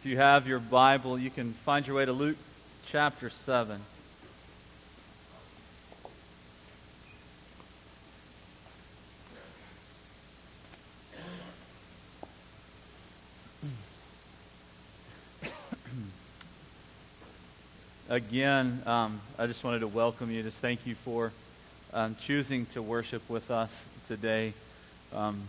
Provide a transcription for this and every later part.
If you have your Bible, you can find your way to Luke chapter 7. Again, um, I just wanted to welcome you. Just thank you for um, choosing to worship with us today. Um,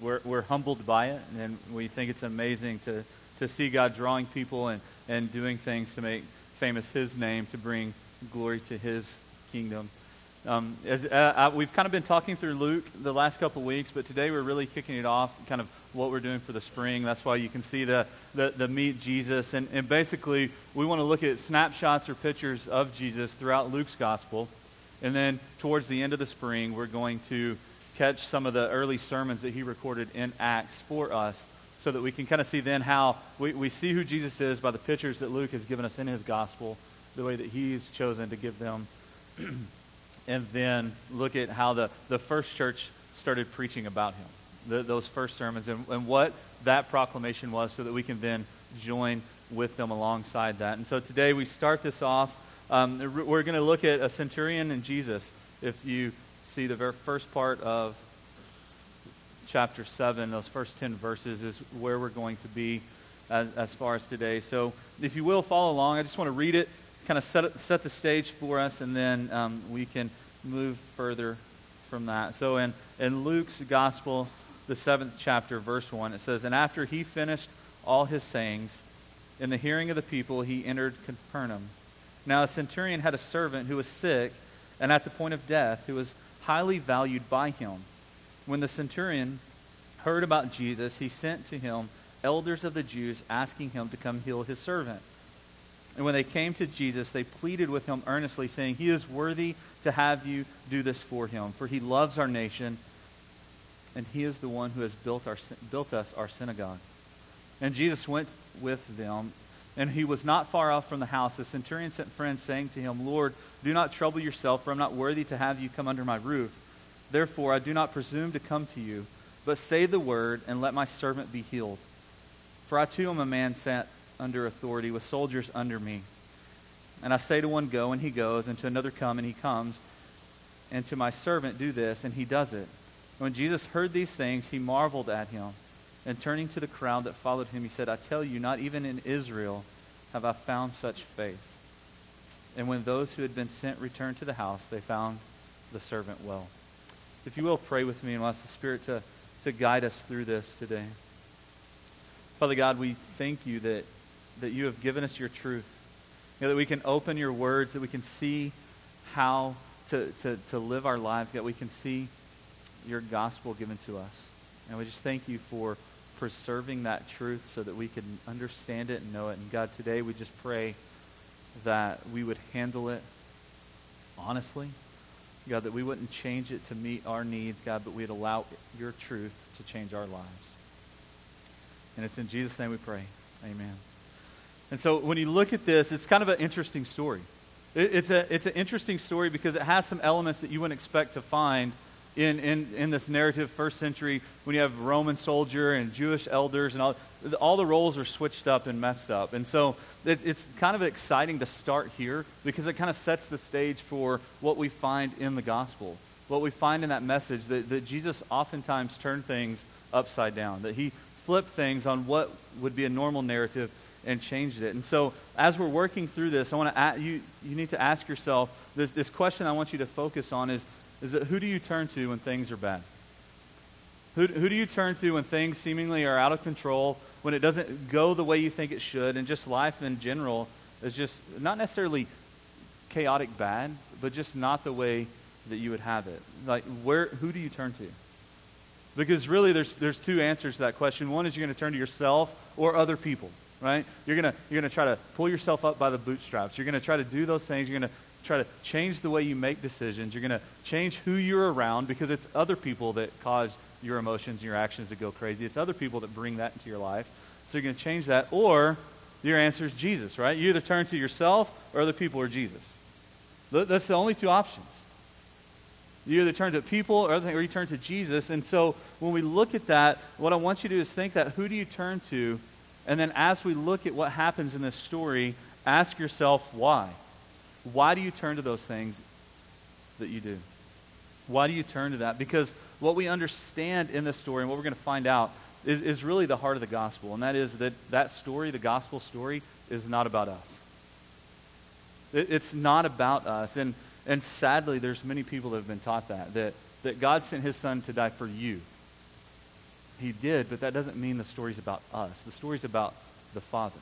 we're, we're humbled by it, and we think it's amazing to to see God drawing people and, and doing things to make famous His name, to bring glory to His kingdom. Um, as, uh, uh, we've kind of been talking through Luke the last couple weeks, but today we're really kicking it off, kind of what we're doing for the spring. That's why you can see the, the, the Meet Jesus. And, and basically, we want to look at snapshots or pictures of Jesus throughout Luke's gospel. And then towards the end of the spring, we're going to catch some of the early sermons that he recorded in Acts for us so that we can kind of see then how we, we see who Jesus is by the pictures that Luke has given us in his gospel, the way that he's chosen to give them, and then look at how the, the first church started preaching about him, the, those first sermons, and, and what that proclamation was so that we can then join with them alongside that. And so today we start this off. Um, we're going to look at a centurion and Jesus. If you see the very first part of chapter 7, those first 10 verses, is where we're going to be as, as far as today. So if you will follow along, I just want to read it, kind of set, set the stage for us, and then um, we can move further from that. So in, in Luke's gospel, the seventh chapter, verse 1, it says, And after he finished all his sayings, in the hearing of the people, he entered Capernaum. Now a centurion had a servant who was sick and at the point of death, who was highly valued by him. When the centurion heard about Jesus, he sent to him elders of the Jews asking him to come heal his servant. And when they came to Jesus, they pleaded with him earnestly, saying, He is worthy to have you do this for him, for he loves our nation, and he is the one who has built, our, built us our synagogue. And Jesus went with them, and he was not far off from the house. The centurion sent friends, saying to him, Lord, do not trouble yourself, for I'm not worthy to have you come under my roof. Therefore, I do not presume to come to you, but say the word, and let my servant be healed. For I too am a man sent under authority, with soldiers under me. And I say to one, Go, and he goes, and to another, Come, and he comes, and to my servant, Do this, and he does it. When Jesus heard these things, he marveled at him. And turning to the crowd that followed him, he said, I tell you, not even in Israel have I found such faith. And when those who had been sent returned to the house, they found the servant well. If you will, pray with me and ask the Spirit to, to guide us through this today. Father God, we thank you that, that you have given us your truth, you know, that we can open your words, that we can see how to, to, to live our lives, that we can see your gospel given to us. And we just thank you for preserving that truth so that we can understand it and know it. And God, today we just pray that we would handle it honestly God, that we wouldn't change it to meet our needs, God, but we'd allow your truth to change our lives. And it's in Jesus' name we pray. Amen. And so when you look at this, it's kind of an interesting story. It, it's, a, it's an interesting story because it has some elements that you wouldn't expect to find in, in, in this narrative, first century, when you have Roman soldier and Jewish elders and all, all the roles are switched up and messed up. And so it, it's kind of exciting to start here because it kind of sets the stage for what we find in the gospel. What we find in that message that, that Jesus oftentimes turned things upside down, that he flipped things on what would be a normal narrative and changed it. And so, as we're working through this, I want to you you need to ask yourself this, this question. I want you to focus on is is that who do you turn to when things are bad? Who, who do you turn to when things seemingly are out of control, when it doesn't go the way you think it should, and just life in general is just not necessarily chaotic bad, but just not the way that you would have it? Like, where, who do you turn to? Because really, there's, there's two answers to that question. One is you're going to turn to yourself or other people, right? You're going to, you're going to try to pull yourself up by the bootstraps. You're going to try to do those things. You're going to try to change the way you make decisions. You're going to change who you're around because it's other people that cause your emotions and your actions to go crazy. It's other people that bring that into your life. So you're going to change that. Or your answer is Jesus, right? You either turn to yourself or other people or Jesus. That's the only two options. You either turn to people or, or you turn to Jesus. And so when we look at that, what I want you to do is think that who do you turn to And then as we look at what happens in this story, ask yourself why. Why do you turn to those things that you do? Why do you turn to that? Because what we understand in this story and what we're going to find out is, is really the heart of the gospel. And that is that that story, the gospel story, is not about us. It, it's not about us. And, and sadly, there's many people that have been taught that, that, that God sent his son to die for you. He did, but that doesn't mean the story's about us. The story's about the Father.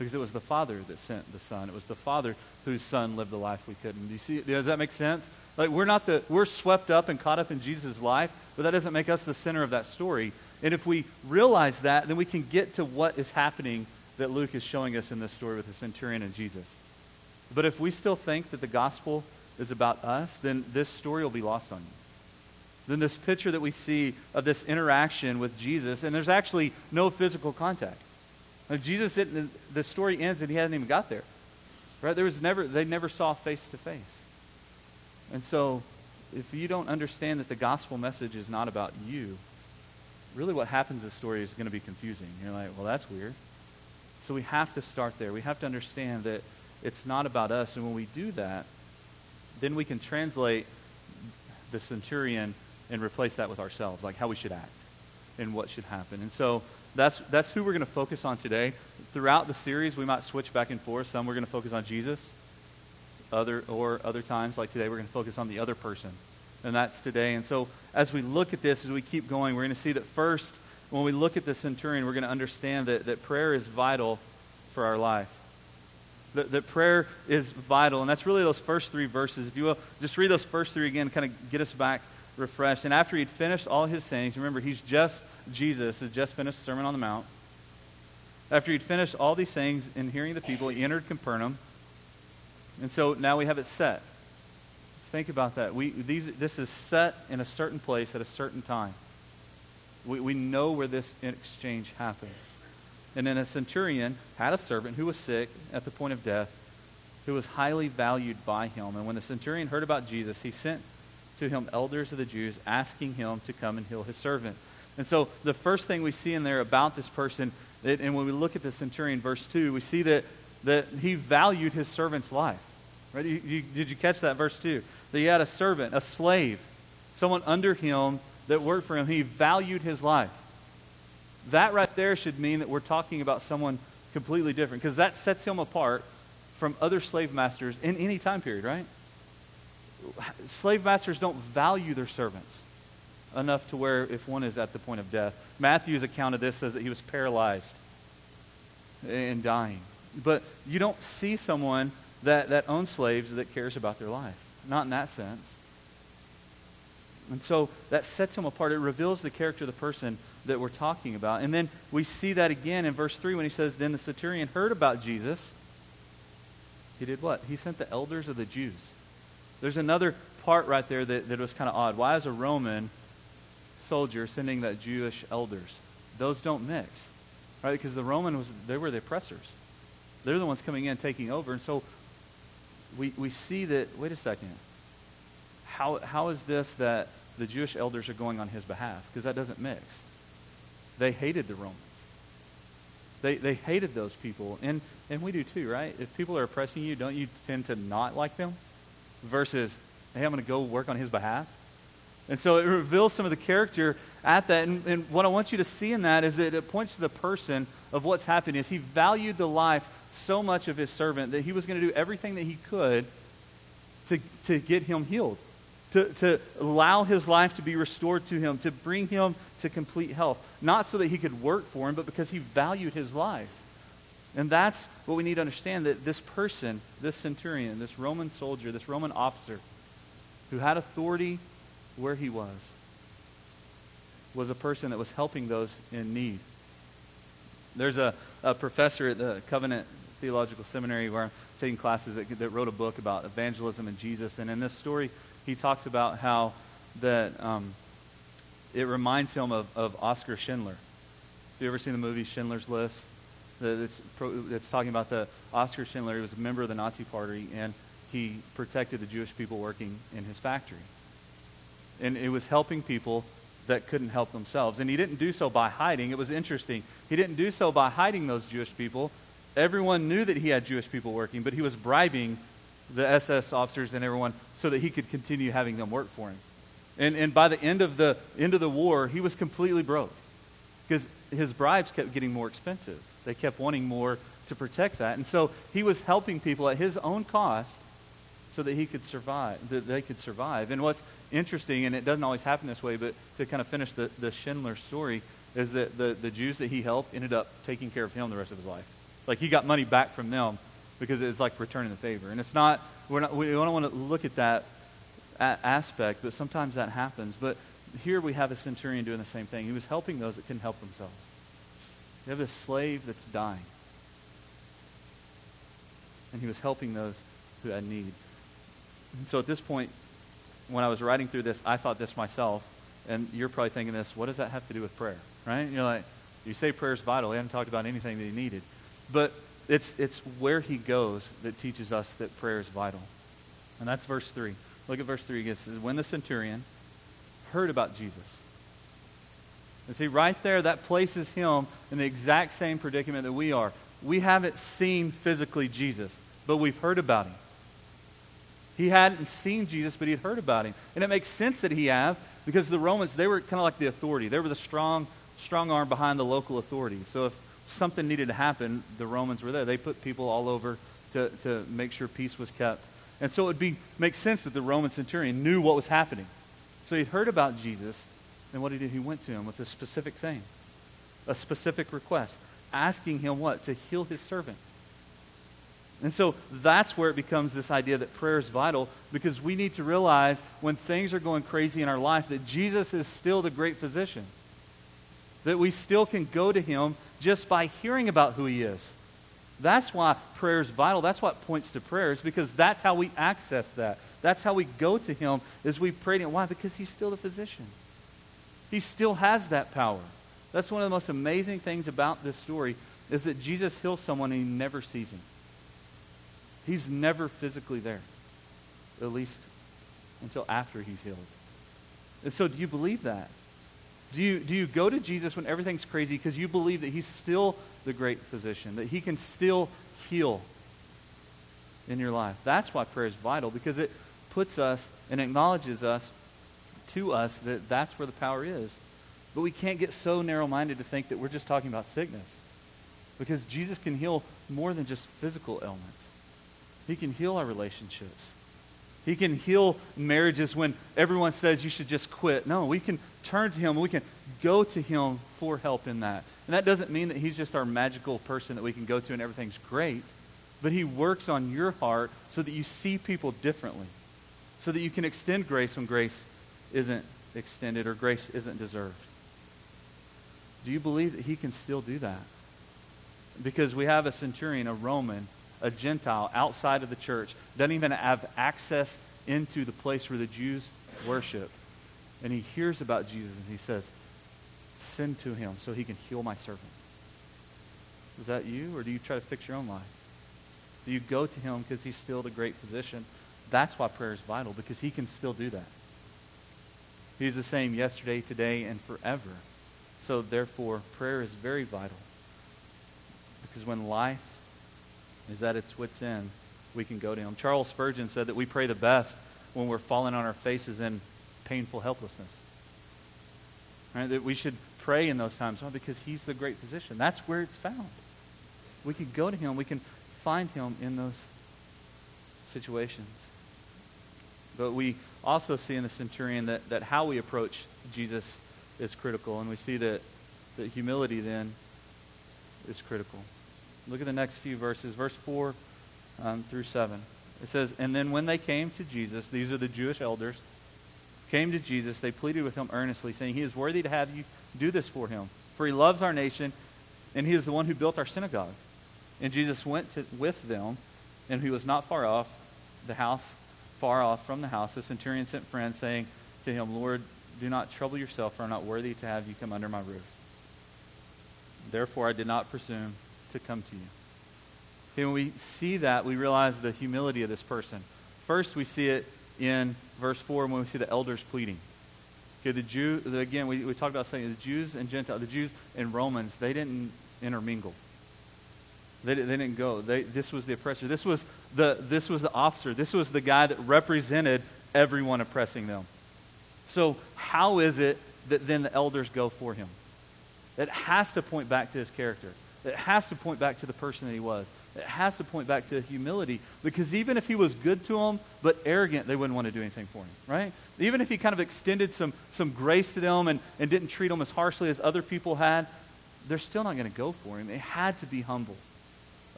Because it was the Father that sent the Son. It was the Father whose Son lived the life we couldn't. Do you see? Does that make sense? Like we're not the we're swept up and caught up in Jesus' life, but that doesn't make us the center of that story. And if we realize that, then we can get to what is happening that Luke is showing us in this story with the centurion and Jesus. But if we still think that the gospel is about us, then this story will be lost on you. Then this picture that we see of this interaction with Jesus, and there's actually no physical contact. Now, Jesus didn't, the story ends and he hadn't even got there. Right? There was never, they never saw face to face. And so, if you don't understand that the gospel message is not about you, really what happens in the story is going to be confusing. You're like, well, that's weird. So we have to start there. We have to understand that it's not about us. And when we do that, then we can translate the centurion and replace that with ourselves, like how we should act and what should happen. And so that's, that's who we're going to focus on today. Throughout the series, we might switch back and forth. Some we're going to focus on Jesus, other, or other times, like today, we're going to focus on the other person. And that's today. And so as we look at this, as we keep going, we're going to see that first, when we look at the centurion, we're going to understand that, that prayer is vital for our life. That, that prayer is vital. And that's really those first three verses. If you will, just read those first three again, kind of get us back refreshed. And after he'd finished all his sayings, remember, he's just Jesus has just finished the Sermon on the Mount. After he'd finished all these things in hearing the people, he entered Capernaum. And so now we have it set. Think about that. We, these, this is set in a certain place at a certain time. We, we know where this exchange happened. And then a centurion had a servant who was sick at the point of death, who was highly valued by him. And when the centurion heard about Jesus, he sent to him elders of the Jews, asking him to come and heal his servant. And so the first thing we see in there about this person, and when we look at the centurion, verse 2, we see that, that he valued his servant's life. Right? You, you, did you catch that, verse 2? That he had a servant, a slave, someone under him that worked for him. He valued his life. That right there should mean that we're talking about someone completely different because that sets him apart from other slave masters in any time period, right? Slave masters don't value their servants enough to where if one is at the point of death. Matthew's account of this says that he was paralyzed and dying. But you don't see someone that, that owns slaves that cares about their life. Not in that sense. And so that sets him apart. It reveals the character of the person that we're talking about. And then we see that again in verse 3 when he says, Then the centurion heard about Jesus. He did what? He sent the elders of the Jews. There's another part right there that, that was kind of odd. Why is a Roman soldier sending that Jewish elders. Those don't mix, right? Because the Roman was, they were the oppressors. They're the ones coming in, taking over. And so we, we see that, wait a second, how, how is this that the Jewish elders are going on his behalf? Because that doesn't mix. They hated the Romans. They, they hated those people. And, and we do too, right? If people are oppressing you, don't you tend to not like them? Versus, hey, I'm going to go work on his behalf? And so it reveals some of the character at that. And, and, what I want you to see in that is that it points to the person of what's happening. Is he valued the life so much of his servant that he was going to do everything that he could to, to get him healed, to, to allow his life to be restored to him, to bring him to complete health. Not so that he could work for him, but because he valued his life. And that's what we need to understand that this person, this centurion, this Roman soldier, this Roman officer, who had authority where he was was a person that was helping those in need. There's a, a professor at the Covenant Theological Seminary where I'm taking classes that, that wrote a book about evangelism and Jesus. And in this story, he talks about how that um, it reminds him of, of Oskar Schindler. Have you ever seen the movie Schindler's List? It's, it's talking about the Oskar Schindler. He was a member of the Nazi Party, and he protected the Jewish people working in his factory and it was helping people that couldn't help themselves. And he didn't do so by hiding. It was interesting. He didn't do so by hiding those Jewish people. Everyone knew that he had Jewish people working, but he was bribing the SS officers and everyone so that he could continue having them work for him. And, and by the end of the end of the war, he was completely broke because his bribes kept getting more expensive. They kept wanting more to protect that. And so he was helping people at his own cost so that he could survive, that they could survive. And what's interesting, and it doesn't always happen this way, but to kind of finish the, the Schindler story, is that the, the Jews that he helped ended up taking care of him the rest of his life. Like he got money back from them because it's like returning the favor. And it's not, we're not we don't want to look at that aspect, but sometimes that happens. But here we have a centurion doing the same thing. He was helping those that couldn't help themselves. You have a slave that's dying. And he was helping those who had need. And so at this point, when I was writing through this, I thought this myself, and you're probably thinking this, what does that have to do with prayer? Right? You're like, you say prayer is vital. He haven't talked about anything that he needed. But it's, it's where he goes that teaches us that prayer is vital. And that's verse 3. Look at verse 3 again. It says, When the centurion heard about Jesus. And see, right there, that places him in the exact same predicament that we are. We haven't seen physically Jesus, but we've heard about him. He hadn't seen Jesus, but he'd heard about him. And it makes sense that he have, because the Romans, they were kind of like the authority. They were the strong, strong arm behind the local authority. So if something needed to happen, the Romans were there. They put people all over to, to make sure peace was kept. And so it would be, make sense that the Roman centurion knew what was happening. So he'd heard about Jesus, and what he did, he went to him with a specific thing, a specific request, asking him what? To heal his servant. And so that's where it becomes this idea that prayer is vital because we need to realize when things are going crazy in our life that Jesus is still the great physician. That we still can go to him just by hearing about who he is. That's why prayer is vital. That's what points to prayers because that's how we access that. That's how we go to him is we pray to him. Why? Because he's still the physician. He still has that power. That's one of the most amazing things about this story is that Jesus heals someone and he never sees him. He's never physically there, at least until after he's healed. And so, do you believe that? Do you, do you go to Jesus when everything's crazy because you believe that he's still the great physician, that he can still heal in your life? That's why prayer is vital because it puts us and acknowledges us to us that that's where the power is. But we can't get so narrow minded to think that we're just talking about sickness because Jesus can heal more than just physical ailments. He can heal our relationships. He can heal marriages when everyone says you should just quit. No, we can turn to Him. We can go to Him for help in that. And that doesn't mean that He's just our magical person that we can go to and everything's great. But He works on your heart so that you see people differently, so that you can extend grace when grace isn't extended or grace isn't deserved. Do you believe that He can still do that? Because we have a centurion, a Roman, a Gentile outside of the church, doesn't even have access into the place where the Jews worship. And he hears about Jesus and he says, Send to him so he can heal my servant. Is that you, or do you try to fix your own life? Do you go to him because he's still the great physician? That's why prayer is vital, because he can still do that. He's the same yesterday, today, and forever. So, therefore, prayer is very vital. Because when life is at its wits' end, we can go to Him. Charles Spurgeon said that we pray the best when we're falling on our faces in painful helplessness. Right? That we should pray in those times well, because He's the great physician. That's where it's found. We can go to Him. We can find Him in those situations. But we also see in the centurion that, that how we approach Jesus is critical. And we see that, that humility then is critical. Look at the next few verses, verse 4 um, through 7. It says, And then when they came to Jesus, these are the Jewish elders, came to Jesus, they pleaded with him earnestly, saying, He is worthy to have you do this for him, for he loves our nation, and he is the one who built our synagogue. And Jesus went to, with them, and he was not far off, the house, far off from the house. The centurion sent friends, saying to him, Lord, do not trouble yourself, for I'm not worthy to have you come under my roof. Therefore I did not presume to come to you. Okay, when we see that, we realize the humility of this person. First, we see it in verse 4 when we see the elders pleading. Okay, the Jew, again, we, we talked about saying the Jews and Gentiles, the Jews and Romans, they didn't intermingle. They, they didn't go. They, this was the oppressor. This was the, this was the officer. This was the guy that represented everyone oppressing them. So, how is it that then the elders go for him? It has to point back to his character. It has to point back to the person that he was. It has to point back to humility because even if he was good to them but arrogant, they wouldn't want to do anything for him, right? Even if he kind of extended some, some grace to them and, and didn't treat them as harshly as other people had, they're still not going to go for him. They had to be humble.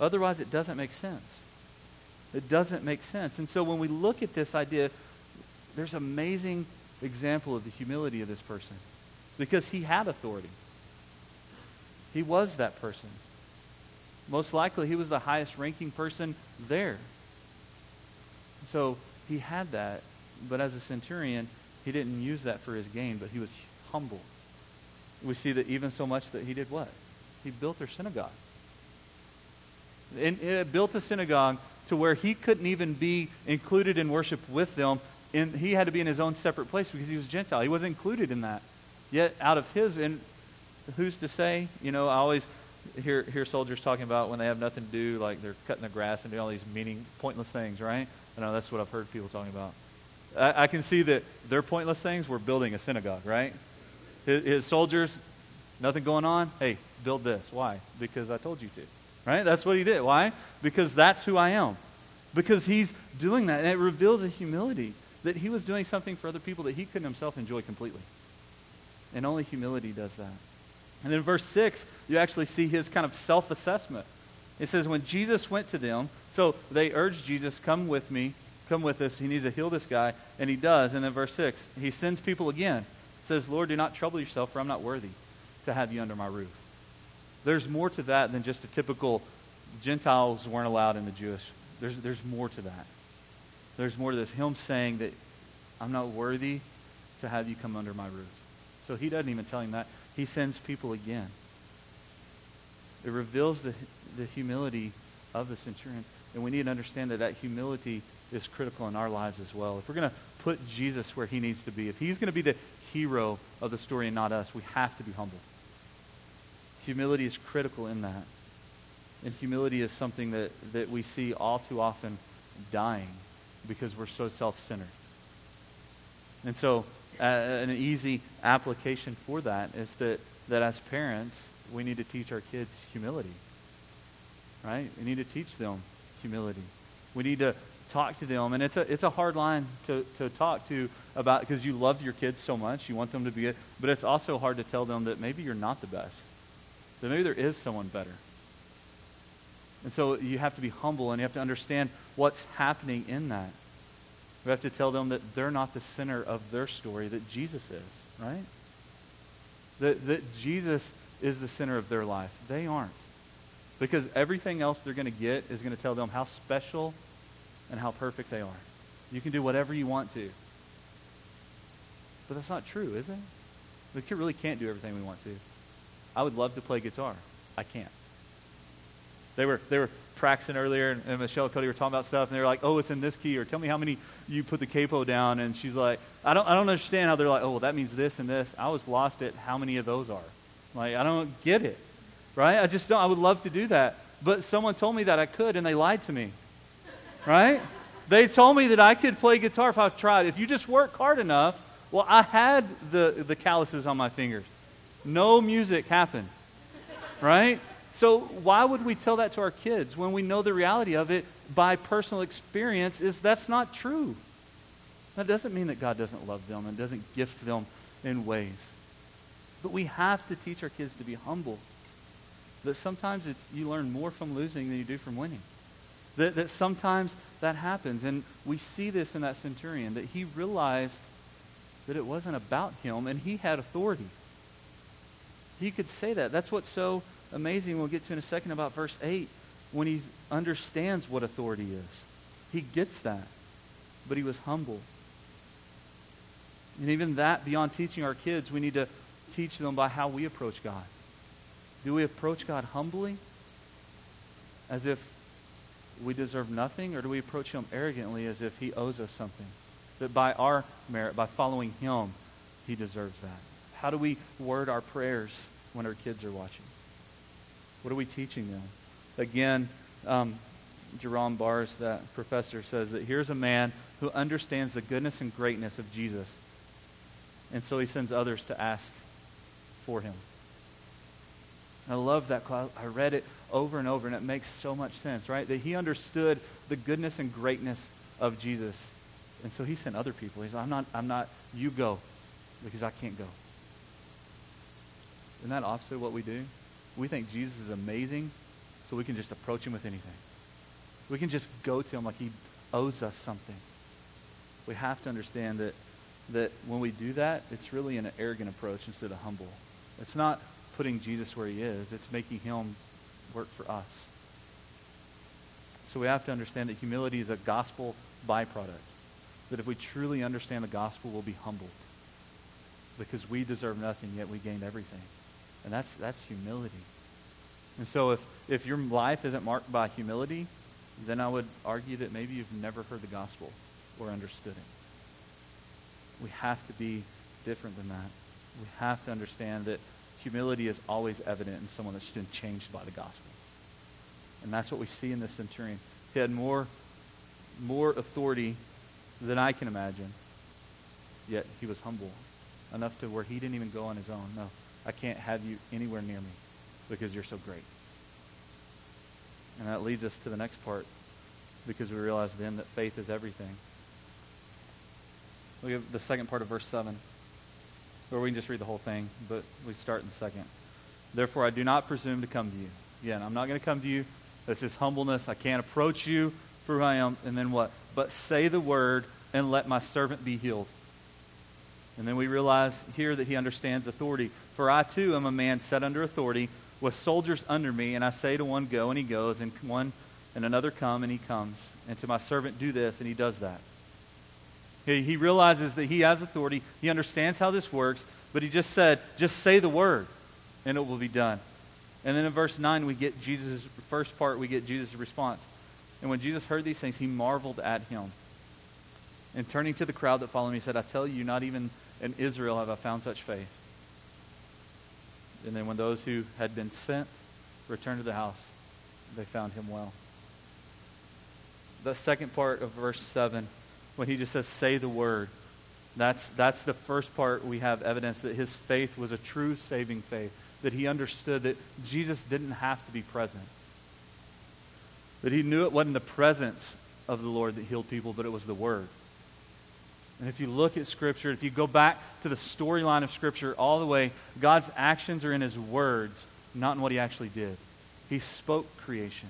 Otherwise, it doesn't make sense. It doesn't make sense. And so when we look at this idea, there's amazing example of the humility of this person because he had authority. He was that person. Most likely, he was the highest ranking person there. So he had that, but as a centurion, he didn't use that for his gain, but he was humble. We see that even so much that he did what? He built their synagogue. And it built a synagogue to where he couldn't even be included in worship with them. And he had to be in his own separate place because he was Gentile. He wasn't included in that. Yet out of his, and who's to say? You know, I always hear, hear soldiers talking about when they have nothing to do, like they're cutting the grass and doing all these meaning, pointless things, right? I know that's what I've heard people talking about. I, I can see that their pointless things were building a synagogue, right? His, his soldiers, nothing going on. Hey, build this. Why? Because I told you to. Right? That's what he did. Why? Because that's who I am. Because he's doing that. And it reveals a humility that he was doing something for other people that he couldn't himself enjoy completely. And only humility does that. And then verse 6, you actually see his kind of self assessment. It says, When Jesus went to them, so they urged Jesus, Come with me, come with us. He needs to heal this guy. And he does. And then verse 6, he sends people again. says, Lord, do not trouble yourself, for I'm not worthy to have you under my roof. There's more to that than just a typical Gentiles weren't allowed in the Jewish. There's, there's more to that. There's more to this. Him saying that I'm not worthy to have you come under my roof. So he doesn't even tell him that. He sends people again. It reveals the, the humility of the centurion. And we need to understand that that humility is critical in our lives as well. If we're going to put Jesus where he needs to be, if he's going to be the hero of the story and not us, we have to be humble. Humility is critical in that. And humility is something that, that we see all too often dying because we're so self centered. And so, uh, an easy application for that is that, that as parents, we need to teach our kids humility. Right? We need to teach them humility. We need to talk to them. And it's a, it's a hard line to, to talk to about because you love your kids so much. You want them to be it. But it's also hard to tell them that maybe you're not the best, that maybe there is someone better. And so you have to be humble and you have to understand what's happening in that. We have to tell them that they're not the center of their story, that Jesus is, right? That, that Jesus is the center of their life. They aren't. Because everything else they're going to get is going to tell them how special and how perfect they are. You can do whatever you want to. But that's not true, is it? We really can't do everything we want to. I would love to play guitar. I can't. They were, they were practicing earlier, and, and Michelle and Cody were talking about stuff, and they were like, oh, it's in this key, or tell me how many you put the capo down. And she's like, I don't, I don't understand how they're like, oh, well, that means this and this. I was lost at how many of those are. Like, I don't get it, right? I just don't. I would love to do that. But someone told me that I could, and they lied to me, right? they told me that I could play guitar if I tried. If you just work hard enough, well, I had the, the calluses on my fingers. No music happened, right? So, why would we tell that to our kids when we know the reality of it by personal experience is that's not true? That doesn't mean that God doesn't love them and doesn't gift them in ways. But we have to teach our kids to be humble. That sometimes it's, you learn more from losing than you do from winning. That, that sometimes that happens. And we see this in that centurion, that he realized that it wasn't about him and he had authority. He could say that. That's what's so amazing. We'll get to in a second about verse 8 when he understands what authority is. He gets that, but he was humble. And even that, beyond teaching our kids, we need to teach them by how we approach God. Do we approach God humbly, as if we deserve nothing, or do we approach him arrogantly as if he owes us something? That by our merit, by following him, he deserves that. How do we word our prayers when our kids are watching? What are we teaching them? Again, um, Jerram Barrs, that professor, says that here's a man who understands the goodness and greatness of Jesus. And so he sends others to ask for him. I love that. I read it over and over, and it makes so much sense, right? That he understood the goodness and greatness of Jesus. And so he sent other people. He said, I'm not, I'm not, you go, because I can't go. Isn't that opposite what we do? We think Jesus is amazing, so we can just approach him with anything. We can just go to him like he owes us something. We have to understand that, that when we do that, it's really an arrogant approach instead of humble. It's not putting Jesus where he is, it's making him work for us. So we have to understand that humility is a gospel byproduct. That if we truly understand the gospel, we'll be humbled. Because we deserve nothing, yet we gain everything. And that's, that's humility. And so if, if your life isn't marked by humility, then I would argue that maybe you've never heard the gospel or understood it. We have to be different than that. We have to understand that humility is always evident in someone that's been changed by the gospel. And that's what we see in this centurion. He had more, more authority than I can imagine, yet he was humble enough to where he didn't even go on his own. No, I can't have you anywhere near me because you're so great. And that leads us to the next part because we realize then that faith is everything. Look at the second part of verse 7. Or we can just read the whole thing, but we start in the second. Therefore, I do not presume to come to you. Again, I'm not going to come to you. This is humbleness. I can't approach you for who I am. And then what? But say the word and let my servant be healed. And then we realize here that he understands authority. For I too am a man set under authority with soldiers under me, and I say to one, Go, and he goes, and one and another come, and he comes. And to my servant, Do this, and he does that. He, he realizes that he has authority. He understands how this works, but he just said, Just say the word, and it will be done. And then in verse 9, we get Jesus' first part, we get Jesus' response. And when Jesus heard these things, he marveled at him. And turning to the crowd that followed him, he said, I tell you, not even in Israel have I found such faith. And then when those who had been sent returned to the house, they found him well. The second part of verse 7, when he just says, say the word, that's, that's the first part we have evidence that his faith was a true saving faith, that he understood that Jesus didn't have to be present. That he knew it wasn't the presence of the Lord that healed people, but it was the word. And if you look at Scripture, if you go back to the storyline of Scripture all the way, God's actions are in His words, not in what He actually did. He spoke creation.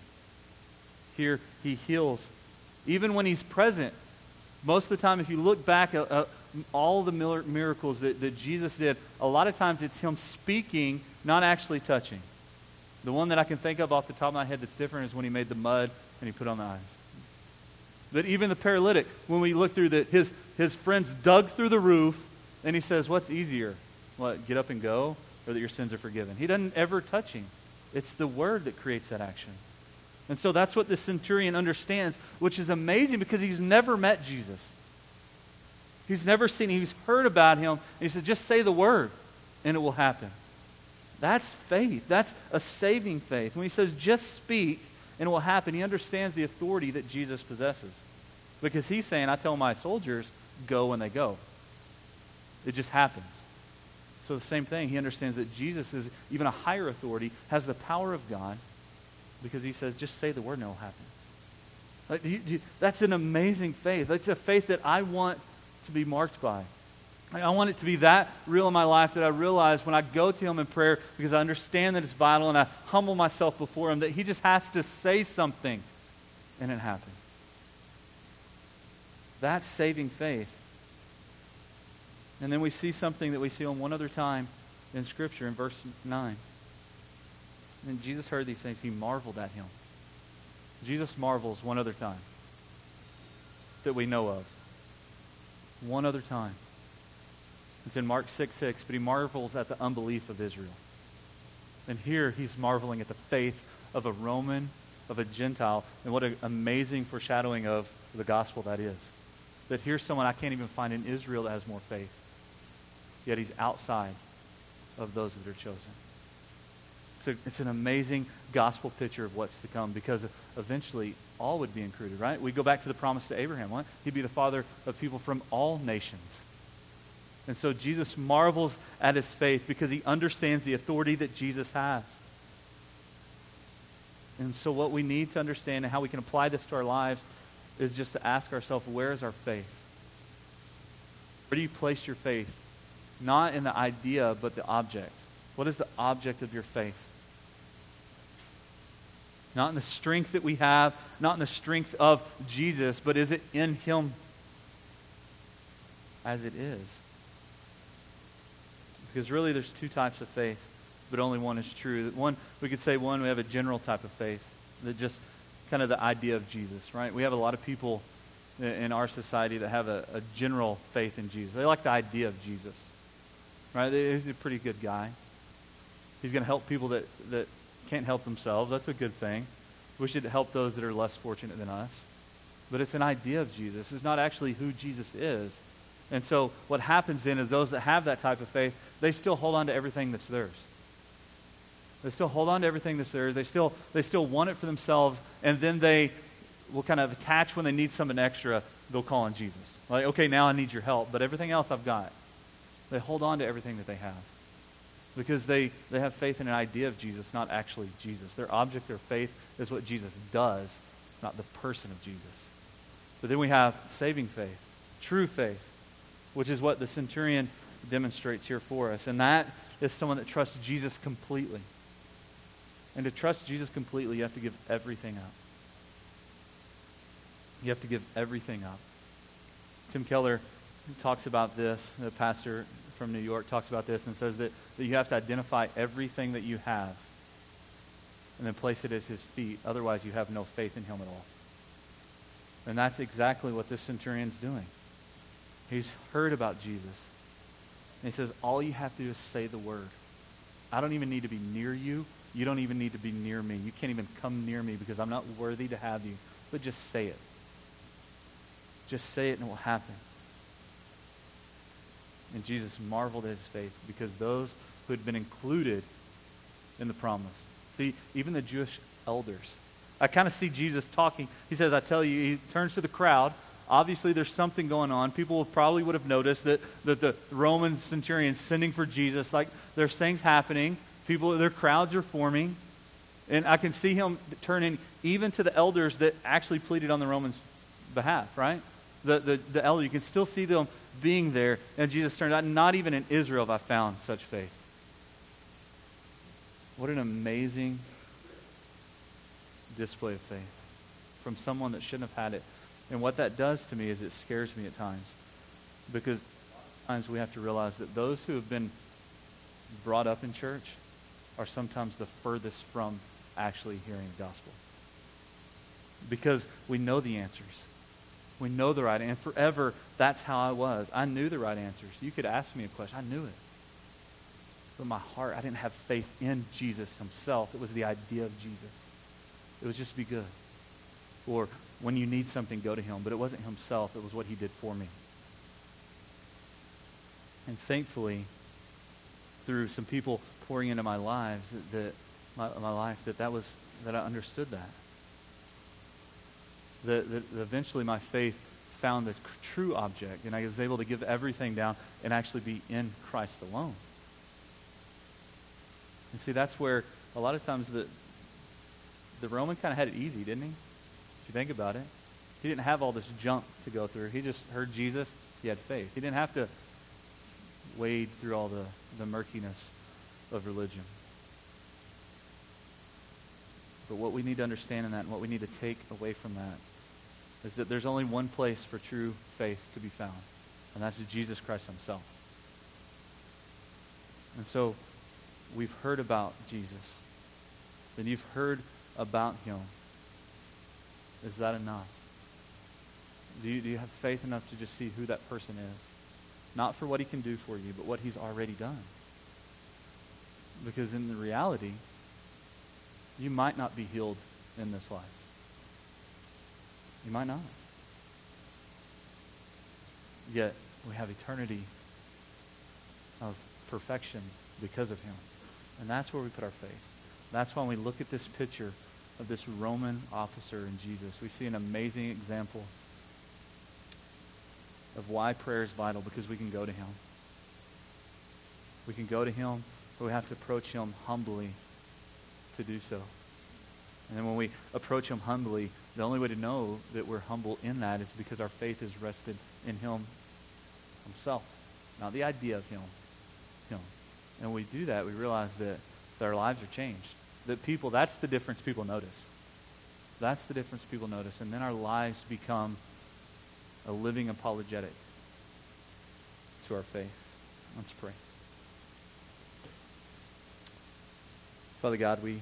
Here, He heals. Even when He's present, most of the time, if you look back at uh, all the miracles that, that Jesus did, a lot of times it's Him speaking, not actually touching. The one that I can think of off the top of my head that's different is when He made the mud and He put on the eyes. That even the paralytic, when we look through that, his, his friends dug through the roof, and he says, What's easier? What, get up and go, or that your sins are forgiven? He doesn't ever touch him. It's the word that creates that action. And so that's what the centurion understands, which is amazing because he's never met Jesus. He's never seen. He's heard about him. And he said, just say the word, and it will happen. That's faith. That's a saving faith. When he says, just speak, and it will happen, he understands the authority that Jesus possesses. Because he's saying, I tell my soldiers, go when they go. It just happens. So the same thing, he understands that Jesus is even a higher authority, has the power of God, because he says, just say the word and it will happen. Like, you, you, that's an amazing faith. That's a faith that I want to be marked by. I want it to be that real in my life that I realize when I go to Him in prayer, because I understand that it's vital and I humble myself before Him, that He just has to say something and it happens. That's saving faith. And then we see something that we see on one other time in Scripture in verse 9. And Jesus heard these things. He marveled at him. Jesus marvels one other time that we know of. One other time. It's in Mark 6 6, but he marvels at the unbelief of Israel. And here he's marveling at the faith of a Roman, of a Gentile, and what an amazing foreshadowing of the gospel that is that here's someone I can't even find in Israel that has more faith. yet he's outside of those that are chosen. A, it's an amazing gospel picture of what's to come because eventually all would be included, right? We go back to the promise to Abraham. He'd be the father of people from all nations. And so Jesus marvels at his faith because he understands the authority that Jesus has. And so, what we need to understand and how we can apply this to our lives is just to ask ourselves where is our faith? Where do you place your faith? Not in the idea, but the object. What is the object of your faith? Not in the strength that we have, not in the strength of Jesus, but is it in Him as it is? Because really, there's two types of faith, but only one is true. One, we could say one, we have a general type of faith that just kind of the idea of Jesus, right? We have a lot of people in our society that have a, a general faith in Jesus. They like the idea of Jesus, right? He's a pretty good guy. He's going to help people that, that can't help themselves. That's a good thing. We should help those that are less fortunate than us. But it's an idea of Jesus. It's not actually who Jesus is. And so what happens then is those that have that type of faith, they still hold on to everything that's theirs. They still hold on to everything that's theirs. They still, they still want it for themselves, and then they will kind of attach when they need something extra, they'll call on Jesus. Like, okay, now I need your help, but everything else I've got. They hold on to everything that they have because they, they have faith in an idea of Jesus, not actually Jesus. Their object, their faith, is what Jesus does, not the person of Jesus. But then we have saving faith, true faith, which is what the centurion demonstrates here for us. And that is someone that trusts Jesus completely. And to trust Jesus completely, you have to give everything up. You have to give everything up. Tim Keller talks about this, the pastor from New York talks about this and says that, that you have to identify everything that you have and then place it at his feet. Otherwise, you have no faith in him at all. And that's exactly what this centurion's doing. He's heard about Jesus. And he says, All you have to do is say the word. I don't even need to be near you. You don't even need to be near me. You can't even come near me because I'm not worthy to have you. But just say it. Just say it and it will happen. And Jesus marveled at his faith because those who had been included in the promise. See, even the Jewish elders. I kind of see Jesus talking. He says, I tell you, he turns to the crowd. Obviously, there's something going on. People probably would have noticed that, that the Roman centurion sending for Jesus, like there's things happening. People, their crowds are forming. And I can see him turning even to the elders that actually pleaded on the Romans' behalf, right? The, the, the elder, you can still see them being there. And Jesus turned out, not even in Israel have I found such faith. What an amazing display of faith from someone that shouldn't have had it. And what that does to me is it scares me at times. Because times we have to realize that those who have been brought up in church are sometimes the furthest from actually hearing the gospel. Because we know the answers. We know the right answer. And forever, that's how I was. I knew the right answers. You could ask me a question. I knew it. But my heart, I didn't have faith in Jesus himself. It was the idea of Jesus. It was just be good. Or when you need something, go to him. But it wasn't himself. It was what he did for me. And thankfully, through some people pouring into my lives, that, that my, my life, that that was, that I understood that that, that eventually my faith found the true object, and I was able to give everything down and actually be in Christ alone. And see, that's where a lot of times the, the Roman kind of had it easy, didn't he? If you think about it. He didn't have all this junk to go through. He just heard Jesus. He had faith. He didn't have to wade through all the, the murkiness of religion. But what we need to understand in that and what we need to take away from that is that there's only one place for true faith to be found, and that's Jesus Christ himself. And so we've heard about Jesus. Then you've heard about him. Is that enough? Do you, do you have faith enough to just see who that person is? Not for what he can do for you, but what he's already done. Because in the reality, you might not be healed in this life. You might not. Yet we have eternity of perfection because of him. And that's where we put our faith. That's why when we look at this picture of this Roman officer in Jesus. We see an amazing example of why prayer is vital because we can go to him. We can go to him, but we have to approach him humbly to do so. And then when we approach him humbly, the only way to know that we're humble in that is because our faith is rested in him himself, not the idea of him. Him. And we do that, we realize that, that our lives are changed. That people, that's the difference people notice. That's the difference people notice. And then our lives become a living apologetic to our faith. Let's pray. Father God, we